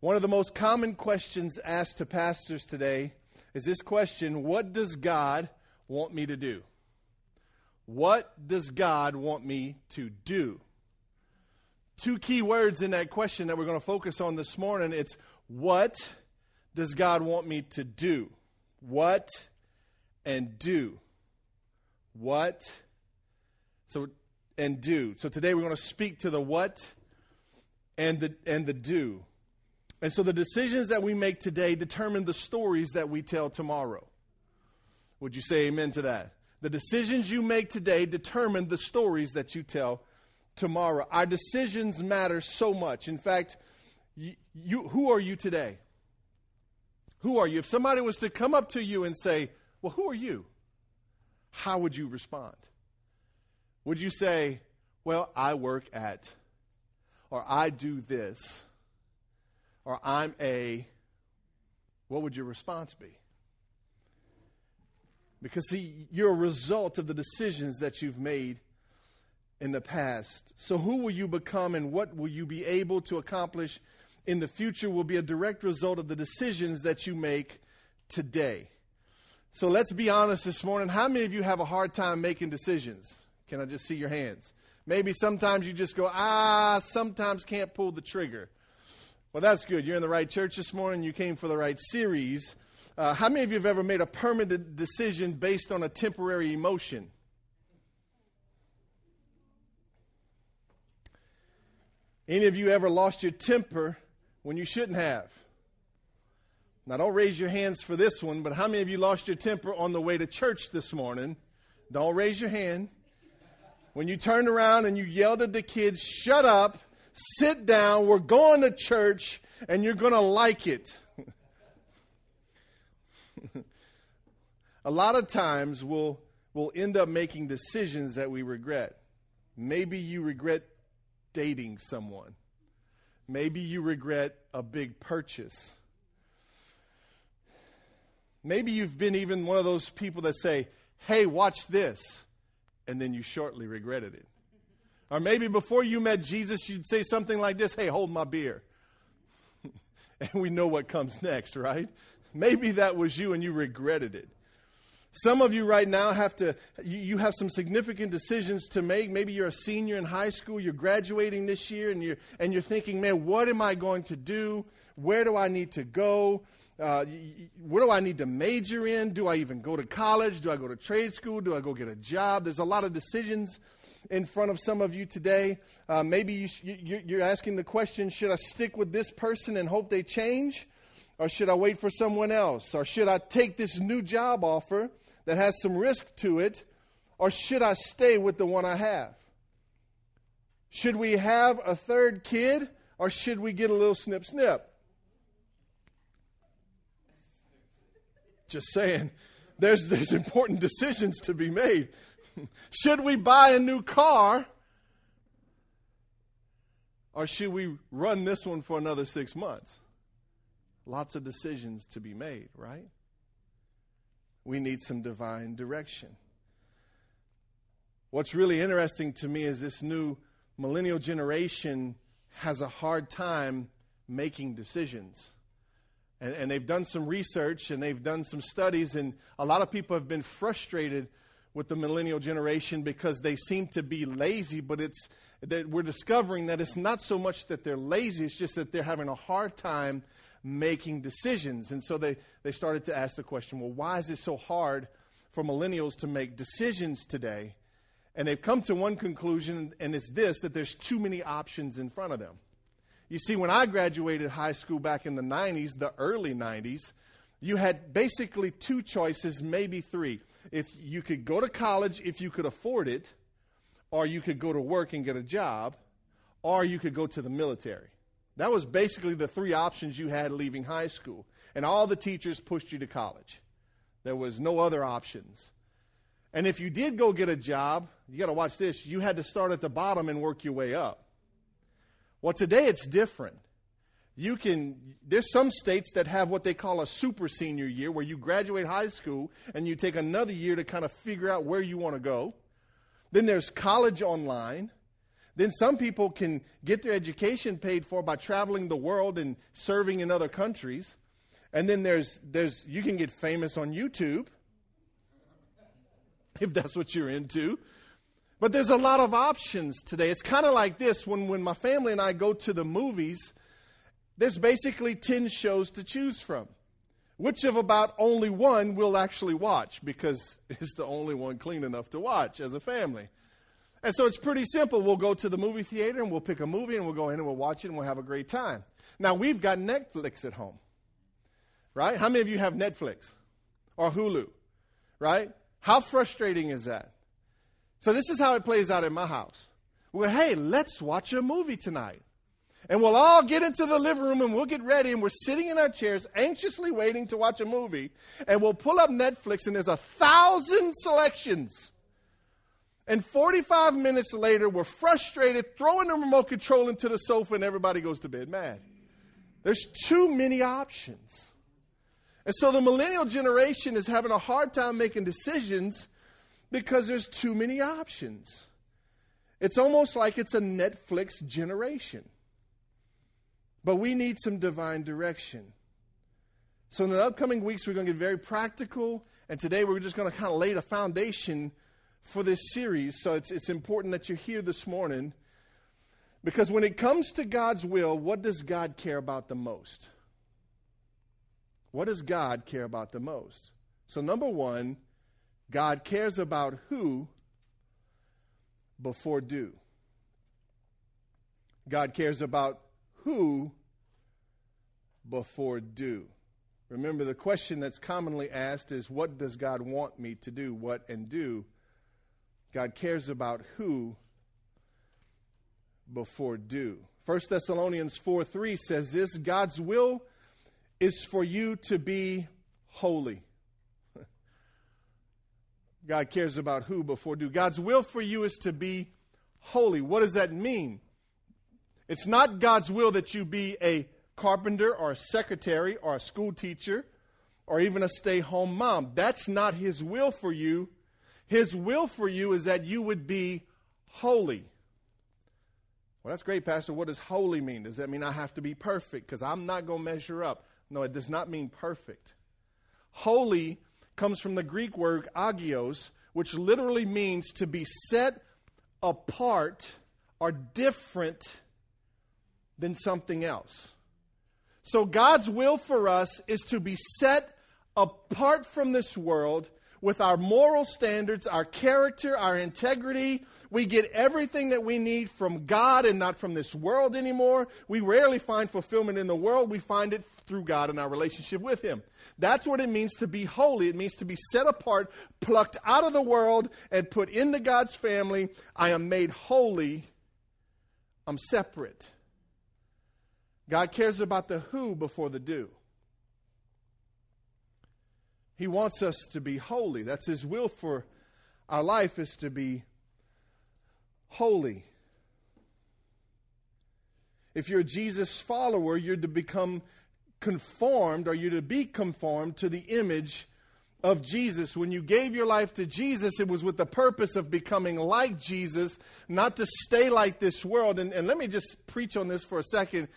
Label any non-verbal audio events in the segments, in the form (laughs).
One of the most common questions asked to pastors today is this question What does God want me to do? What does God want me to do? Two key words in that question that we're going to focus on this morning. It's what does God want me to do? What and do. What so and do. So today we're going to speak to the what and the and the do. And so the decisions that we make today determine the stories that we tell tomorrow. Would you say amen to that? The decisions you make today determine the stories that you tell tomorrow. Our decisions matter so much. In fact, you, you, who are you today? Who are you? If somebody was to come up to you and say, Well, who are you? How would you respond? Would you say, Well, I work at, or I do this, or I'm a, what would your response be? Because, see, you're a result of the decisions that you've made in the past. So, who will you become and what will you be able to accomplish in the future will be a direct result of the decisions that you make today. So, let's be honest this morning. How many of you have a hard time making decisions? Can I just see your hands? Maybe sometimes you just go, ah, sometimes can't pull the trigger. Well, that's good. You're in the right church this morning. You came for the right series. Uh, how many of you have ever made a permanent decision based on a temporary emotion? Any of you ever lost your temper when you shouldn't have? Now, don't raise your hands for this one, but how many of you lost your temper on the way to church this morning? Don't raise your hand. When you turned around and you yelled at the kids, shut up, sit down, we're going to church, and you're going to like it. (laughs) a lot of times we'll, we'll end up making decisions that we regret. Maybe you regret dating someone, maybe you regret a big purchase. Maybe you've been even one of those people that say, hey, watch this, and then you shortly regretted it. Or maybe before you met Jesus, you'd say something like this Hey, hold my beer. (laughs) and we know what comes next, right? Maybe that was you and you regretted it. Some of you right now have to, you have some significant decisions to make. Maybe you're a senior in high school, you're graduating this year, and you're, and you're thinking, man, what am I going to do? Where do I need to go? Uh, what do I need to major in? Do I even go to college? Do I go to trade school? Do I go get a job? There's a lot of decisions in front of some of you today. Uh, maybe you, you, you're asking the question should I stick with this person and hope they change? Or should I wait for someone else? Or should I take this new job offer that has some risk to it? Or should I stay with the one I have? Should we have a third kid? Or should we get a little snip snip? Just saying, there's, there's important decisions to be made. (laughs) should we buy a new car? Or should we run this one for another six months? Lots of decisions to be made, right? We need some divine direction. What's really interesting to me is this new millennial generation has a hard time making decisions. And, and, they've done some research and they've done some studies, and a lot of people have been frustrated with the millennial generation because they seem to be lazy, but it's that we're discovering that it's not so much that they're lazy, it's just that they're having a hard time making decisions. And so they, they started to ask the question well, why is it so hard for millennials to make decisions today? And they've come to one conclusion, and it's this that there's too many options in front of them. You see, when I graduated high school back in the 90s, the early 90s, you had basically two choices, maybe three. If you could go to college if you could afford it, or you could go to work and get a job, or you could go to the military. That was basically the three options you had leaving high school. And all the teachers pushed you to college. There was no other options. And if you did go get a job, you got to watch this, you had to start at the bottom and work your way up. Well, today it's different. You can, there's some states that have what they call a super senior year where you graduate high school and you take another year to kind of figure out where you want to go. Then there's college online. Then some people can get their education paid for by traveling the world and serving in other countries. And then there's, there's you can get famous on YouTube if that's what you're into. But there's a lot of options today. It's kind of like this when, when my family and I go to the movies, there's basically 10 shows to choose from. Which of about only one we'll actually watch because (laughs) it's the only one clean enough to watch as a family. And so it's pretty simple. We'll go to the movie theater and we'll pick a movie and we'll go in and we'll watch it and we'll have a great time. Now, we've got Netflix at home, right? How many of you have Netflix or Hulu, right? How frustrating is that? So, this is how it plays out in my house. Well, hey, let's watch a movie tonight. And we'll all get into the living room and we'll get ready and we're sitting in our chairs anxiously waiting to watch a movie. And we'll pull up Netflix and there's a thousand selections. And 45 minutes later, we're frustrated, throwing the remote control into the sofa, and everybody goes to bed mad. There's too many options. And so the millennial generation is having a hard time making decisions because there's too many options. It's almost like it's a Netflix generation. But we need some divine direction. So, in the upcoming weeks, we're going to get very practical. And today, we're just going to kind of lay the foundation for this series. So, it's, it's important that you're here this morning. Because when it comes to God's will, what does God care about the most? What does God care about the most? So, number one, God cares about who before do. God cares about who before do. Remember, the question that's commonly asked is what does God want me to do? What and do? God cares about who before do. 1 Thessalonians 4 3 says this God's will is for you to be holy. (laughs) God cares about who before do. God's will for you is to be holy. What does that mean? It's not God's will that you be a carpenter or a secretary or a school teacher or even a stay home mom. That's not His will for you. His will for you is that you would be holy. Well, that's great, Pastor. What does holy mean? Does that mean I have to be perfect? Because I'm not going to measure up. No, it does not mean perfect. Holy comes from the Greek word agios, which literally means to be set apart or different than something else. So, God's will for us is to be set apart from this world with our moral standards, our character, our integrity. We get everything that we need from God and not from this world anymore. We rarely find fulfillment in the world, we find it through God and our relationship with Him. That's what it means to be holy. It means to be set apart, plucked out of the world, and put into God's family. I am made holy. I'm separate. God cares about the who before the do. He wants us to be holy. That's His will for our life is to be holy. If you're a Jesus follower, you're to become conformed or you're to be conformed to the image of Jesus. When you gave your life to Jesus, it was with the purpose of becoming like Jesus, not to stay like this world. And, and let me just preach on this for a second.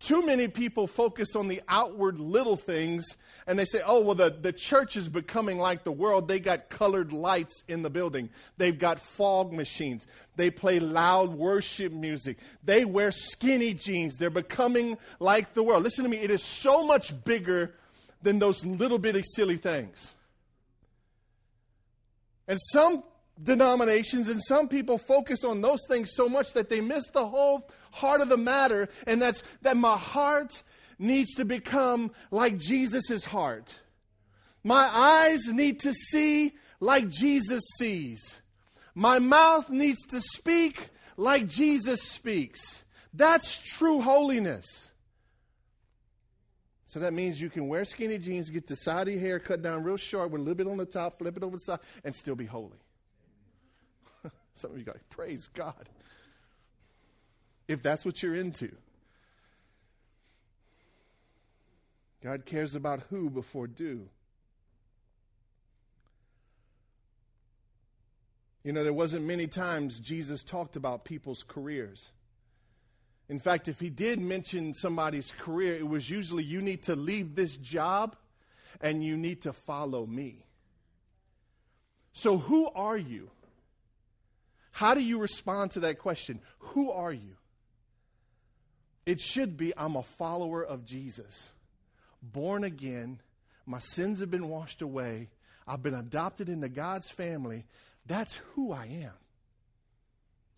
Too many people focus on the outward little things and they say, oh, well, the, the church is becoming like the world. They got colored lights in the building, they've got fog machines, they play loud worship music, they wear skinny jeans. They're becoming like the world. Listen to me, it is so much bigger than those little bitty silly things. And some denominations and some people focus on those things so much that they miss the whole heart of the matter, and that's that my heart needs to become like Jesus' heart. My eyes need to see like Jesus sees. My mouth needs to speak like Jesus speaks. That's true holiness. So that means you can wear skinny jeans, get the side of your hair cut down real short with a little bit on the top, flip it over the side, and still be holy. Some of you go, praise God. If that's what you're into. God cares about who before do. You know, there wasn't many times Jesus talked about people's careers. In fact, if he did mention somebody's career, it was usually you need to leave this job and you need to follow me. So, who are you? How do you respond to that question? Who are you? It should be I'm a follower of Jesus, born again, my sins have been washed away, I've been adopted into God's family. That's who I am.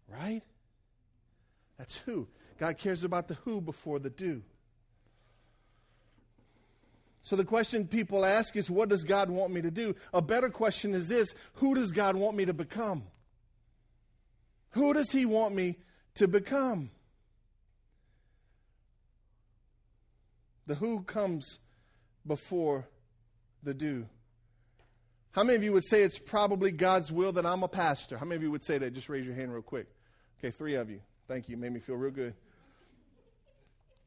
Right? That's who. God cares about the who before the do. So the question people ask is, what does God want me to do? A better question is this who does God want me to become? Who does He want me to become? The who comes before the do. How many of you would say it's probably God's will that I'm a pastor? How many of you would say that? Just raise your hand real quick. Okay, three of you. Thank you. Made me feel real good.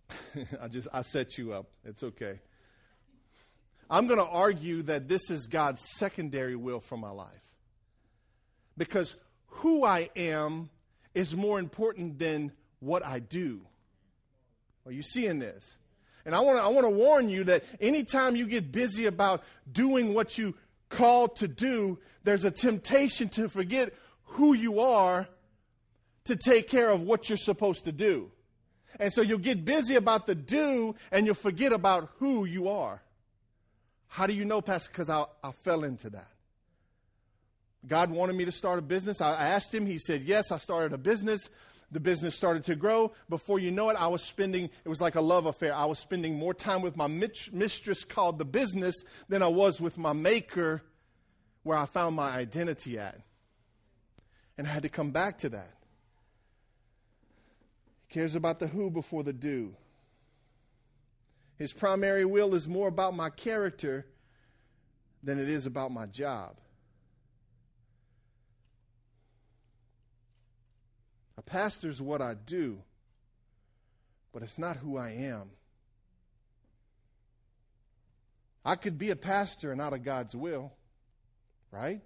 (laughs) I just I set you up. It's okay. I'm going to argue that this is God's secondary will for my life. Because who I am is more important than what I do. Are you seeing this? And I want to I want to warn you that anytime you get busy about doing what you called to do, there's a temptation to forget who you are to take care of what you're supposed to do. And so you'll get busy about the do and you'll forget about who you are. How do you know, Pastor? Because I, I fell into that. God wanted me to start a business. I asked him. He said, Yes, I started a business. The business started to grow. Before you know it, I was spending, it was like a love affair. I was spending more time with my mistress called the business than I was with my maker, where I found my identity at. And I had to come back to that. He cares about the who before the do. His primary will is more about my character than it is about my job. Pastor's what I do, but it's not who I am. I could be a pastor and out of God's will, right?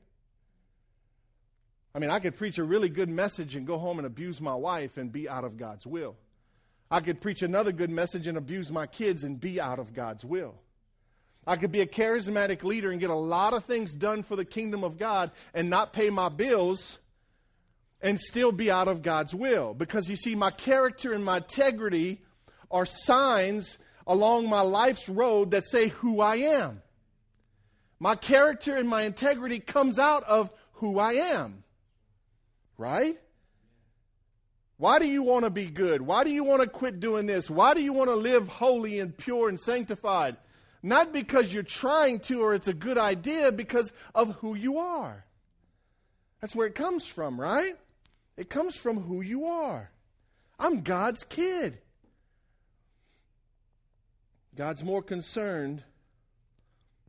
I mean, I could preach a really good message and go home and abuse my wife and be out of God's will. I could preach another good message and abuse my kids and be out of God's will. I could be a charismatic leader and get a lot of things done for the kingdom of God and not pay my bills and still be out of God's will. Because you see, my character and my integrity are signs along my life's road that say who I am. My character and my integrity comes out of who I am. Right? Why do you want to be good? Why do you want to quit doing this? Why do you want to live holy and pure and sanctified? Not because you're trying to or it's a good idea, because of who you are. That's where it comes from, right? It comes from who you are. I'm God's kid. God's more concerned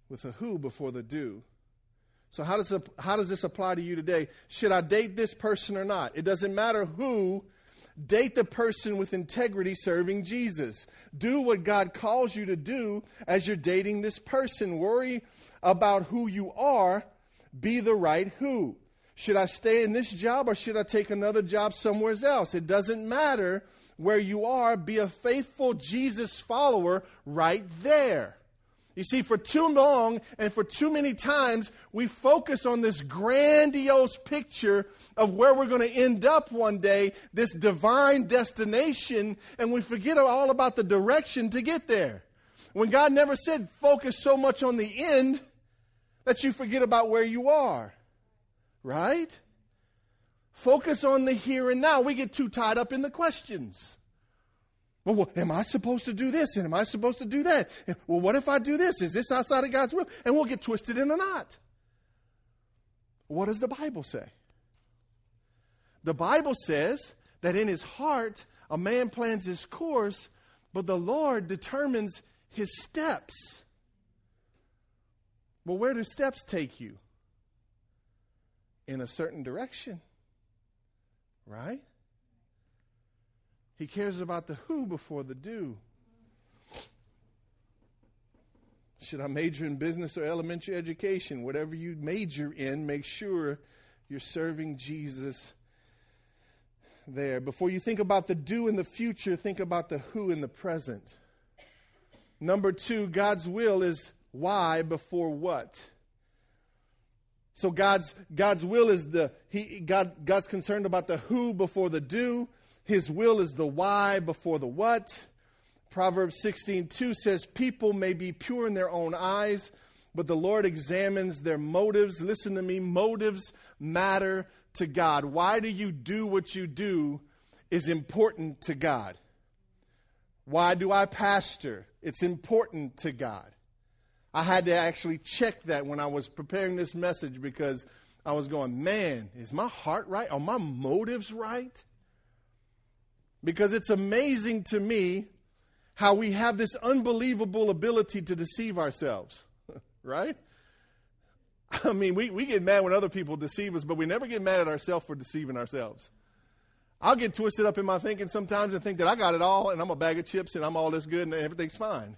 with the who before the do. So, how does, how does this apply to you today? Should I date this person or not? It doesn't matter who, date the person with integrity serving Jesus. Do what God calls you to do as you're dating this person. Worry about who you are, be the right who. Should I stay in this job or should I take another job somewhere else? It doesn't matter where you are. Be a faithful Jesus follower right there. You see, for too long and for too many times, we focus on this grandiose picture of where we're going to end up one day, this divine destination, and we forget all about the direction to get there. When God never said focus so much on the end that you forget about where you are right? Focus on the here and now. We get too tied up in the questions. Well, am I supposed to do this? And am I supposed to do that? Well, what if I do this? Is this outside of God's will? And we'll get twisted in a knot. What does the Bible say? The Bible says that in his heart a man plans his course, but the Lord determines his steps. Well, where do steps take you? In a certain direction. Right? He cares about the who before the do. Should I major in business or elementary education? Whatever you major in, make sure You're serving Jesus there. Before you think about the do in the future, think about the who in the present. Number two, God's will is why before what. So God's God's will is the he God God's concerned about the who before the do. His will is the why before the what. Proverbs 16:2 says people may be pure in their own eyes, but the Lord examines their motives. Listen to me, motives matter to God. Why do you do what you do is important to God. Why do I pastor? It's important to God. I had to actually check that when I was preparing this message because I was going, man, is my heart right? Are my motives right? Because it's amazing to me how we have this unbelievable ability to deceive ourselves, (laughs) right? I mean, we, we get mad when other people deceive us, but we never get mad at ourselves for deceiving ourselves. I'll get twisted up in my thinking sometimes and think that I got it all and I'm a bag of chips and I'm all this good and everything's fine.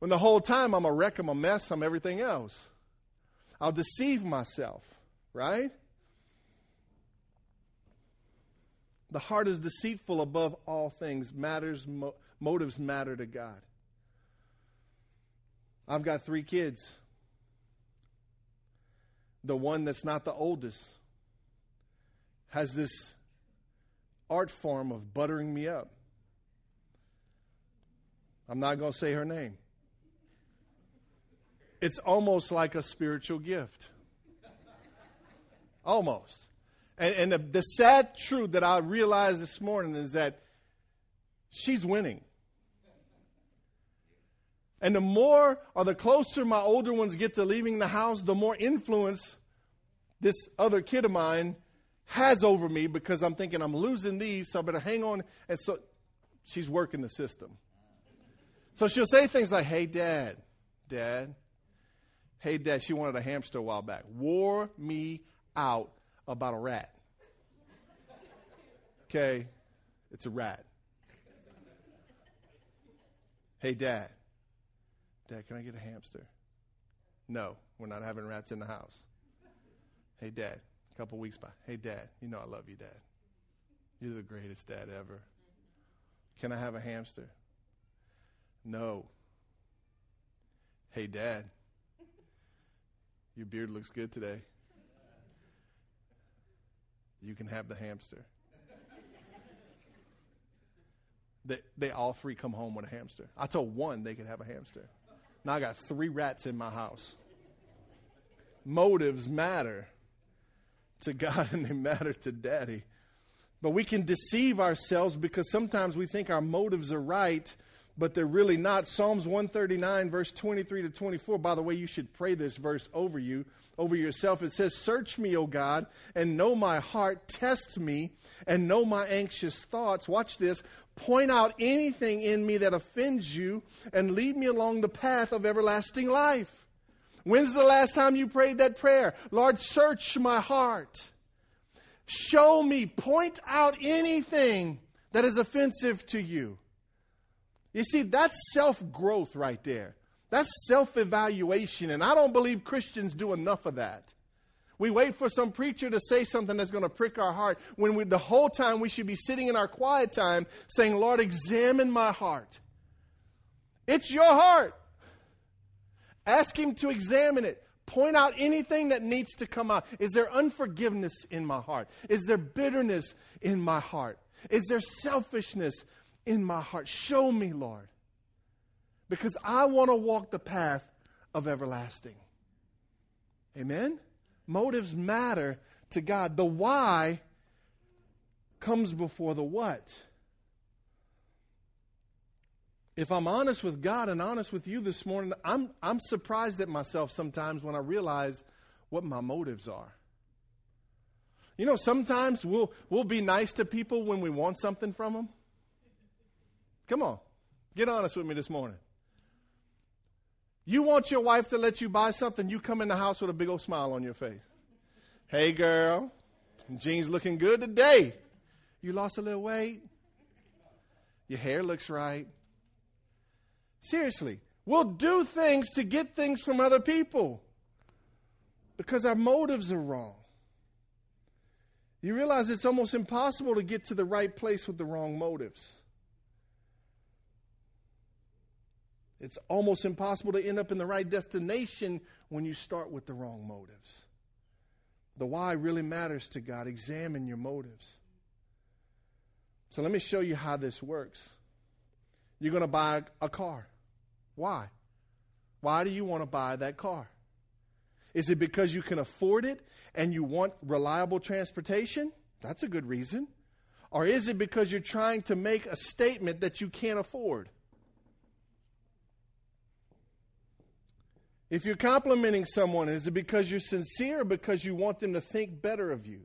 When the whole time I'm a wreck, I'm a mess, I'm everything else. I'll deceive myself, right? The heart is deceitful above all things. Matters, mo- motives matter to God. I've got three kids. The one that's not the oldest has this art form of buttering me up. I'm not going to say her name. It's almost like a spiritual gift. Almost. And, and the, the sad truth that I realized this morning is that she's winning. And the more or the closer my older ones get to leaving the house, the more influence this other kid of mine has over me because I'm thinking I'm losing these, so I better hang on. And so she's working the system. So she'll say things like, Hey, dad, dad, hey, dad, she wanted a hamster a while back. Wore me out about a rat. Okay, it's a rat. Hey, dad, dad, can I get a hamster? No, we're not having rats in the house. Hey, dad, a couple weeks by. Hey, Dad, you know I love you, Dad. You're the greatest dad ever. Can I have a hamster? No. Hey, Dad, your beard looks good today. You can have the hamster. They, they all three come home with a hamster. I told one they could have a hamster. Now I got three rats in my house. Motives matter to God (laughs) and they matter to daddy. But we can deceive ourselves because sometimes we think our motives are right, but they're really not. Psalms 139, verse 23 to 24. By the way, you should pray this verse over you, over yourself. It says, Search me, O God, and know my heart. Test me and know my anxious thoughts. Watch this. Point out anything in me that offends you and lead me along the path of everlasting life. When's the last time you prayed that prayer? Lord, search my heart. Show me, point out anything that is offensive to you. You see, that's self growth right there. That's self evaluation. And I don't believe Christians do enough of that. We wait for some preacher to say something that's going to prick our heart when we, the whole time we should be sitting in our quiet time saying, Lord, examine my heart. It's your heart. Ask Him to examine it. Point out anything that needs to come out. Is there unforgiveness in my heart? Is there bitterness in my heart? Is there selfishness in my heart? Show me, Lord. Because I want to walk the path of everlasting. Amen? Motives matter to God. The why comes before the what if I'm honest with God and honest with you this morning, I'm, I'm surprised at myself sometimes when I realize what my motives are. You know, sometimes we'll, we'll be nice to people when we want something from them. Come on, get honest with me this morning. You want your wife to let you buy something, you come in the house with a big old smile on your face. Hey, girl, jeans looking good today. You lost a little weight. Your hair looks right. Seriously, we'll do things to get things from other people because our motives are wrong. You realize it's almost impossible to get to the right place with the wrong motives. It's almost impossible to end up in the right destination when you start with the wrong motives. The why really matters to God. Examine your motives. So let me show you how this works. You're going to buy a car. Why? Why do you want to buy that car? Is it because you can afford it and you want reliable transportation? That's a good reason. Or is it because you're trying to make a statement that you can't afford? If you're complimenting someone, is it because you're sincere or because you want them to think better of you?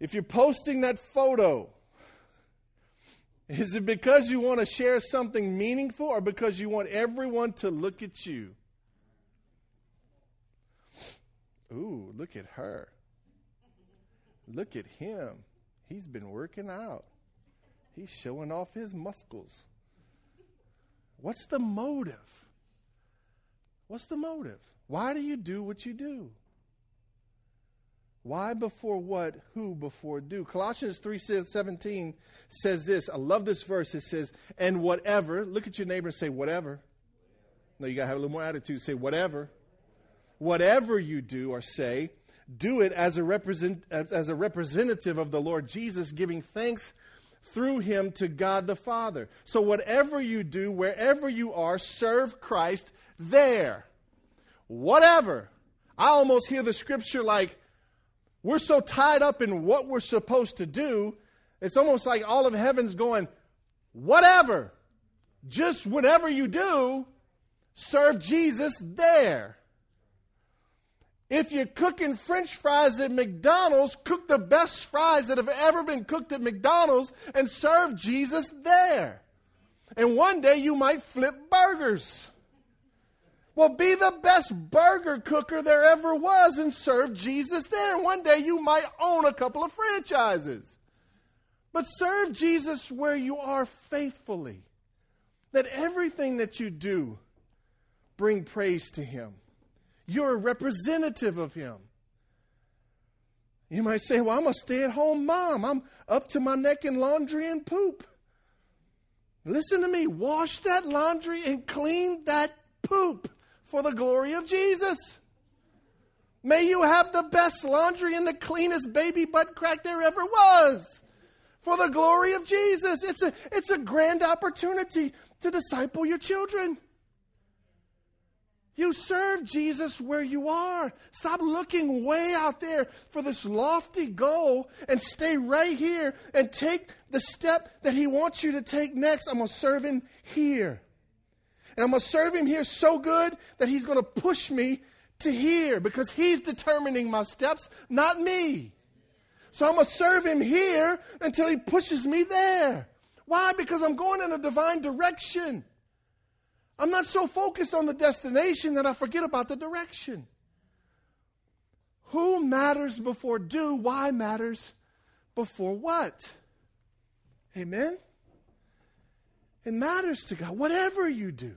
If you're posting that photo, is it because you want to share something meaningful or because you want everyone to look at you? Ooh, look at her. Look at him. He's been working out. He's showing off his muscles. What's the motive? What's the motive? Why do you do what you do? Why before what? Who before do? Colossians 3:17 says this. I love this verse. It says, "And whatever." Look at your neighbor and say, "Whatever." No, you got to have a little more attitude. Say, "Whatever." Whatever you do or say, do it as a represent as a representative of the Lord Jesus, giving thanks through him to God the Father. So whatever you do, wherever you are, serve Christ there. Whatever. I almost hear the scripture like we're so tied up in what we're supposed to do, it's almost like all of heaven's going, whatever. Just whatever you do, serve Jesus there. If you're cooking french fries at McDonald's, cook the best fries that have ever been cooked at McDonald's and serve Jesus there. And one day you might flip burgers. Well, be the best burger cooker there ever was and serve Jesus there. And one day you might own a couple of franchises. But serve Jesus where you are faithfully. That everything that you do bring praise to him. You're a representative of him. You might say, Well, I'm a stay at home mom. I'm up to my neck in laundry and poop. Listen to me. Wash that laundry and clean that poop for the glory of Jesus. May you have the best laundry and the cleanest baby butt crack there ever was for the glory of Jesus. It's a, it's a grand opportunity to disciple your children. You serve Jesus where you are. Stop looking way out there for this lofty goal and stay right here and take the step that He wants you to take next. I'm going to serve Him here. And I'm going to serve him here so good that he's going to push me to here because he's determining my steps, not me. So I'm going to serve him here until he pushes me there. Why? Because I'm going in a divine direction. I'm not so focused on the destination that I forget about the direction. Who matters before do? Why matters before what? Amen? It matters to God, whatever you do.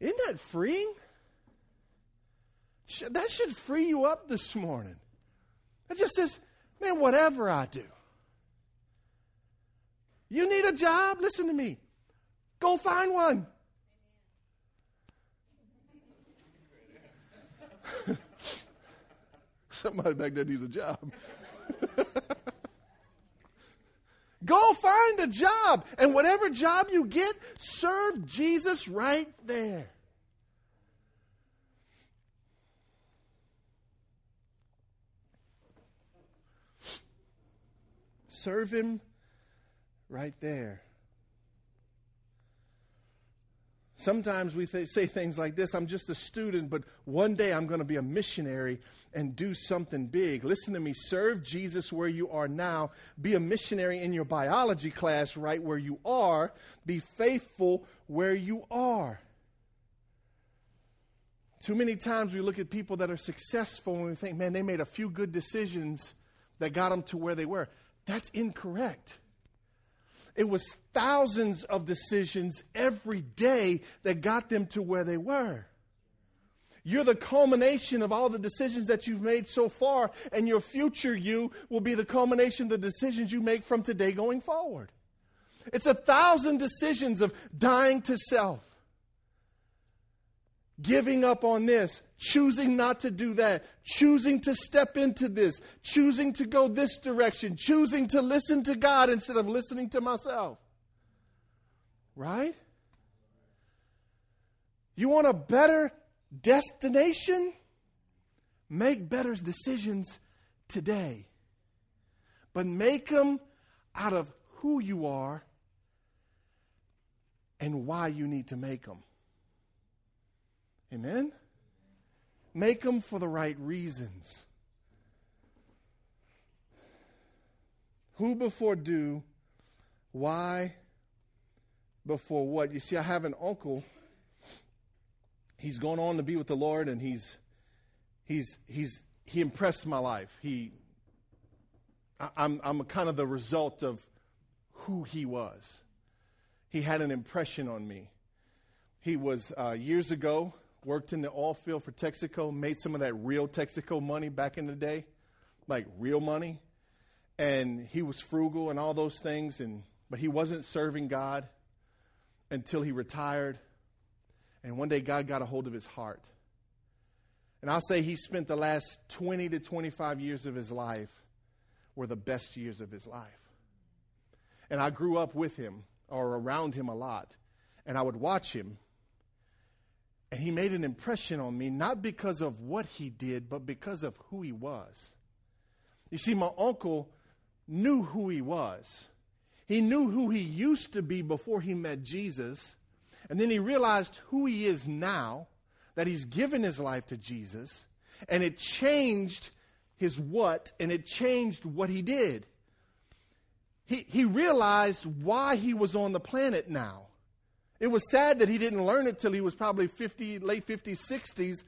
Isn't that freeing? That should free you up this morning. It just says, man, whatever I do. You need a job? Listen to me. Go find one. (laughs) Somebody back there needs a job. (laughs) Go find a job. And whatever job you get, serve Jesus right there. Serve him right there. Sometimes we th- say things like this I'm just a student, but one day I'm going to be a missionary and do something big. Listen to me. Serve Jesus where you are now. Be a missionary in your biology class right where you are. Be faithful where you are. Too many times we look at people that are successful and we think, man, they made a few good decisions that got them to where they were. That's incorrect. It was thousands of decisions every day that got them to where they were. You're the culmination of all the decisions that you've made so far, and your future you will be the culmination of the decisions you make from today going forward. It's a thousand decisions of dying to self, giving up on this, choosing not to do that, choosing to step into this, choosing to go this direction, choosing to listen to God instead of listening to myself. Right? You want a better destination? Make better decisions today. But make them out of who you are and why you need to make them. Amen? Make them for the right reasons. Who before do, why before what? You see, I have an uncle. He's gone on to be with the Lord, and he's he's he's he impressed my life. He I, I'm I'm kind of the result of who he was. He had an impression on me. He was uh, years ago worked in the oil field for Texaco, made some of that real Texaco money back in the day, like real money. And he was frugal and all those things, and but he wasn't serving God until he retired. And one day God got a hold of his heart. And I'll say he spent the last 20 to 25 years of his life were the best years of his life. And I grew up with him or around him a lot. And I would watch him and he made an impression on me, not because of what he did, but because of who he was. You see, my uncle knew who he was. He knew who he used to be before he met Jesus. And then he realized who he is now, that he's given his life to Jesus. And it changed his what, and it changed what he did. He, he realized why he was on the planet now. It was sad that he didn't learn it till he was probably 50, late 50s, 60s,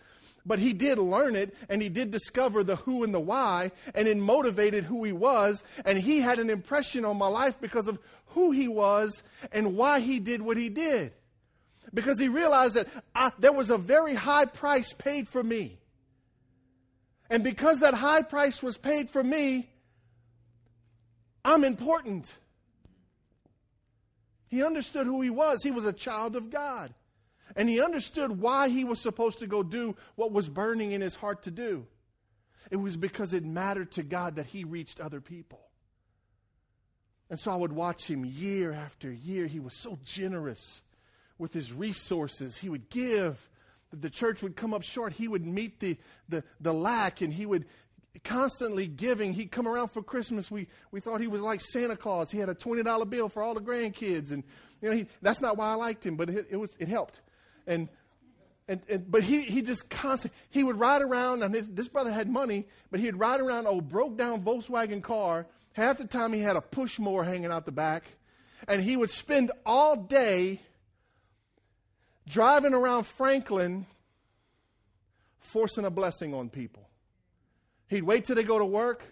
but he did learn it and he did discover the who and the why, and it motivated who he was. And he had an impression on my life because of who he was and why he did what he did. Because he realized that I, there was a very high price paid for me. And because that high price was paid for me, I'm important. He understood who he was. He was a child of God. And he understood why he was supposed to go do what was burning in his heart to do. It was because it mattered to God that he reached other people. And so I would watch him year after year. He was so generous with his resources. He would give. The church would come up short. He would meet the, the, the lack and he would, constantly giving. He'd come around for Christmas. We, we thought he was like Santa Claus. He had a $20 bill for all the grandkids. And, you know, he, that's not why I liked him, but it, it was, it helped. And, and, and, but he, he just constantly, he would ride around, and his, this brother had money, but he'd ride around a broke down Volkswagen car. Half the time he had a push mower hanging out the back. And he would spend all day driving around Franklin forcing a blessing on people. He'd wait till they go to work,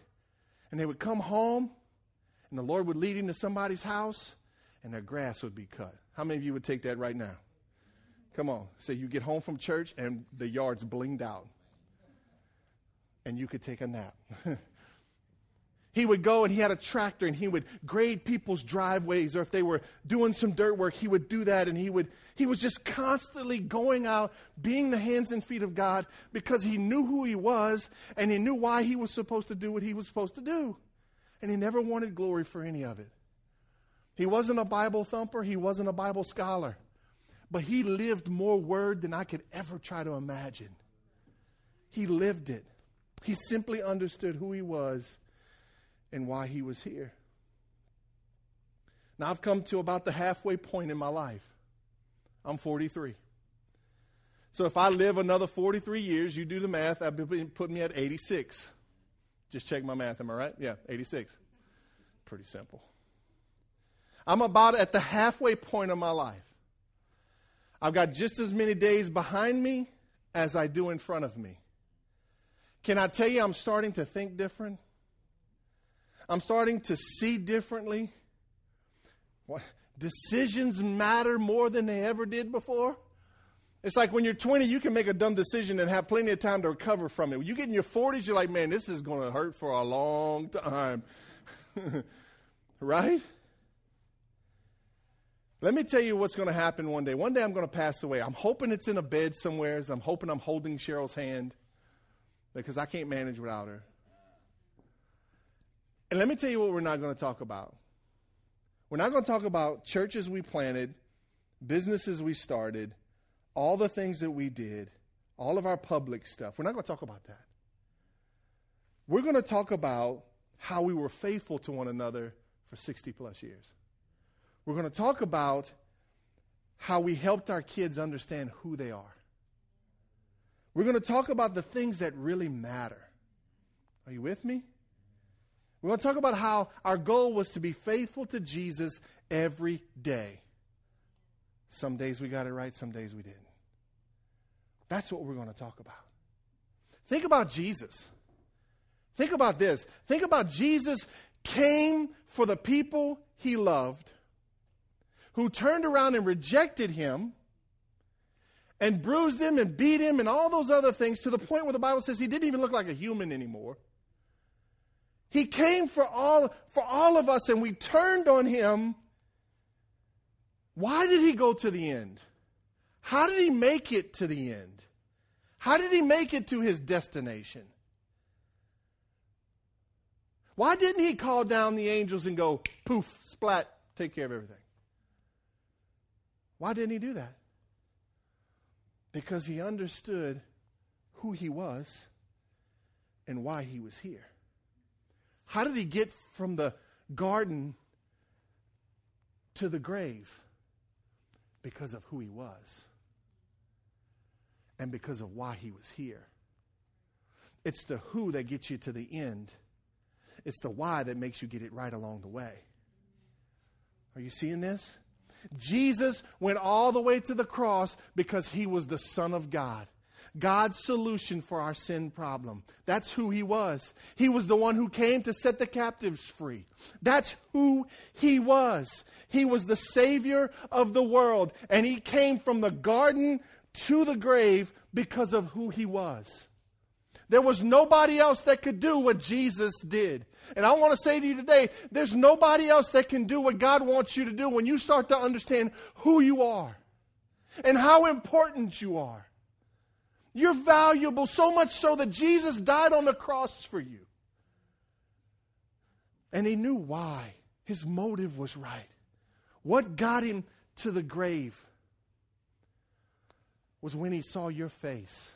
and they would come home, and the Lord would lead him to somebody's house, and their grass would be cut. How many of you would take that right now? Come on. Say you get home from church, and the yard's blinged out, and you could take a nap. (laughs) he would go and he had a tractor and he would grade people's driveways or if they were doing some dirt work he would do that and he would he was just constantly going out being the hands and feet of god because he knew who he was and he knew why he was supposed to do what he was supposed to do. And he never wanted glory for any of it. He wasn't a bible thumper he wasn't a bible scholar but he lived more word than i could ever try to imagine. He lived it. He simply understood who he was and why he was here. Now, I've come to about the halfway point in my life. I'm 43. So if I live another 43 years, you do the math, that would be put me at 86. Just check my math, am I right? Yeah, 86. Pretty simple. I'm about at the halfway point of my life. I've got just as many days behind me as I do in front of me. Can I tell you I'm starting to think different? I'm starting to see differently. What, decisions matter more than they ever did before. It's like when you're 20, you can make a dumb decision and have plenty of time to recover from it. When you get in your 40s, you're like, man, this is going to hurt for a long time. (laughs) right? Let me tell you what's going to happen one day. One day I'm going to pass away. I'm hoping it's in a bed somewhere. I'm hoping I'm holding Cheryl's hand because I can't manage without her. And let me tell you what we're not going to talk about. We're not going to talk about churches we planted, businesses we started, all the things that we did, all of our public stuff. We're not going to talk about that. We're going to talk about how we were faithful to one another for 60 plus years. We're going to talk about how we helped our kids understand who they are. We're going to talk about the things that really matter. Are you with me? We're going to talk about how our goal was to be faithful to Jesus every day. Some days we got it right, some days we didn't. That's what we're going to talk about. Think about Jesus. Think about this. Think about Jesus came for the people he loved, who turned around and rejected him and bruised him and beat him and all those other things to the point where the Bible says he didn't even look like a human anymore. He came for all, for all of us and we turned on him. Why did he go to the end? How did he make it to the end? How did he make it to his destination? Why didn't he call down the angels and go, poof, splat, take care of everything? Why didn't he do that? Because he understood who he was and why he was here. How did he get from the garden to the grave? Because of who he was and because of why he was here. It's the who that gets you to the end, it's the why that makes you get it right along the way. Are you seeing this? Jesus went all the way to the cross because he was the Son of God. God's solution for our sin problem. That's who he was. He was the one who came to set the captives free. That's who he was. He was the Savior of the world, and he came from the garden to the grave because of who he was. There was nobody else that could do what Jesus did. And I want to say to you today there's nobody else that can do what God wants you to do when you start to understand who you are and how important you are. You're valuable, so much so that Jesus died on the cross for you. And he knew why. His motive was right. What got him to the grave? was when he saw your face,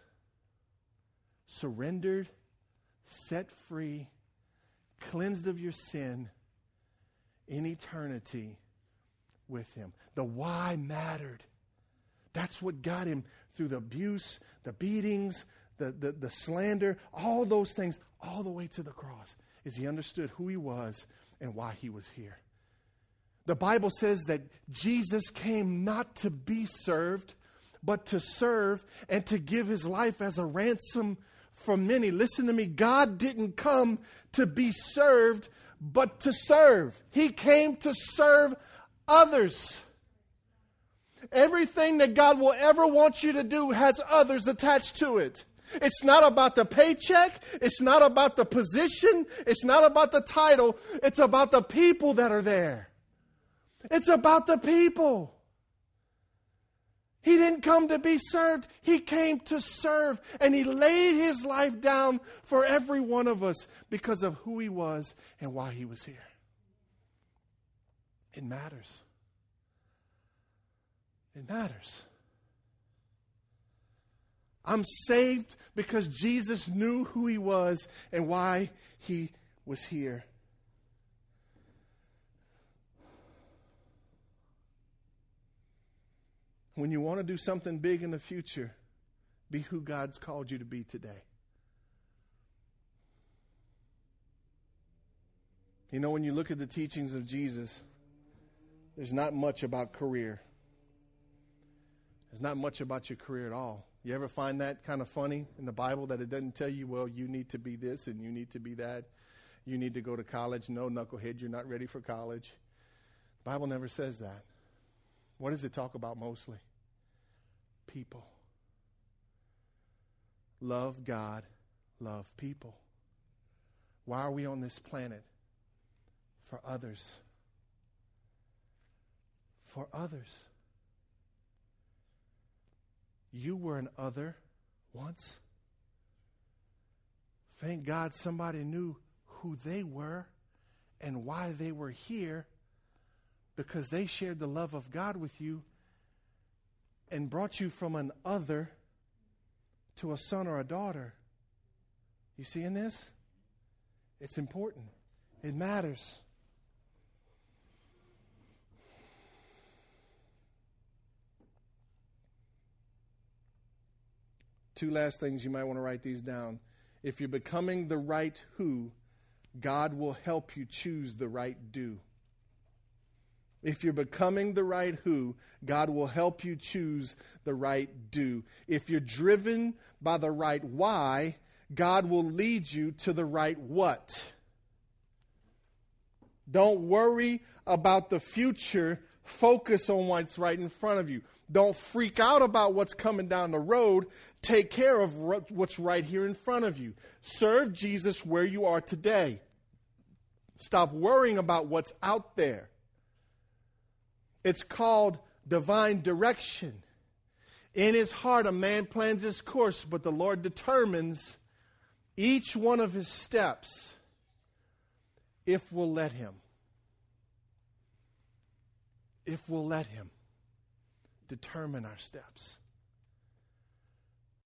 surrendered, set free, cleansed of your sin in eternity with him. The why mattered. That's what got him through the abuse, the beatings, the, the, the slander, all those things, all the way to the cross, is he understood who he was and why he was here. The Bible says that Jesus came not to be served, but to serve and to give his life as a ransom for many. Listen to me. God didn't come to be served, but to serve. He came to serve others. Everything that God will ever want you to do has others attached to it. It's not about the paycheck. It's not about the position. It's not about the title. It's about the people that are there. It's about the people. He didn't come to be served, He came to serve. And He laid His life down for every one of us because of who He was and why He was here. It matters. It matters. I'm saved because Jesus knew who He was and why He was here. when you want to do something big in the future, be who God's called you to be today. You know, when you look at the teachings of Jesus, there's not much about career. There's not much about your career at all. You ever find that kind of funny in the Bible that it doesn't tell you, well, you need to be this and you need to be that. You need to go to college. No, knucklehead, you're not ready for college. The Bible never says that. What does it talk about mostly? people. love God, love people. Why are we on this planet? For others. For others. You were an other once. Thank God somebody knew who they were and why they were here because they shared the love of God with you and brought you from an other to a son or a daughter. You see in this? It's important. It matters. Two last things you might want to write these down. If you're becoming the right who, God will help you choose the right do. If you're becoming the right who, God will help you choose the right do. If you're driven by the right why, God will lead you to the right what. Don't worry about the future. Focus on what's right in front of you. Don't freak out about what's coming down the road. Take care of what's right here in front of you. Serve Jesus where you are today. Stop worrying about what's out there. It's called divine direction. In his heart, a man plans his course, but the Lord determines each one of his steps if we'll let him. If we'll let him determine our steps.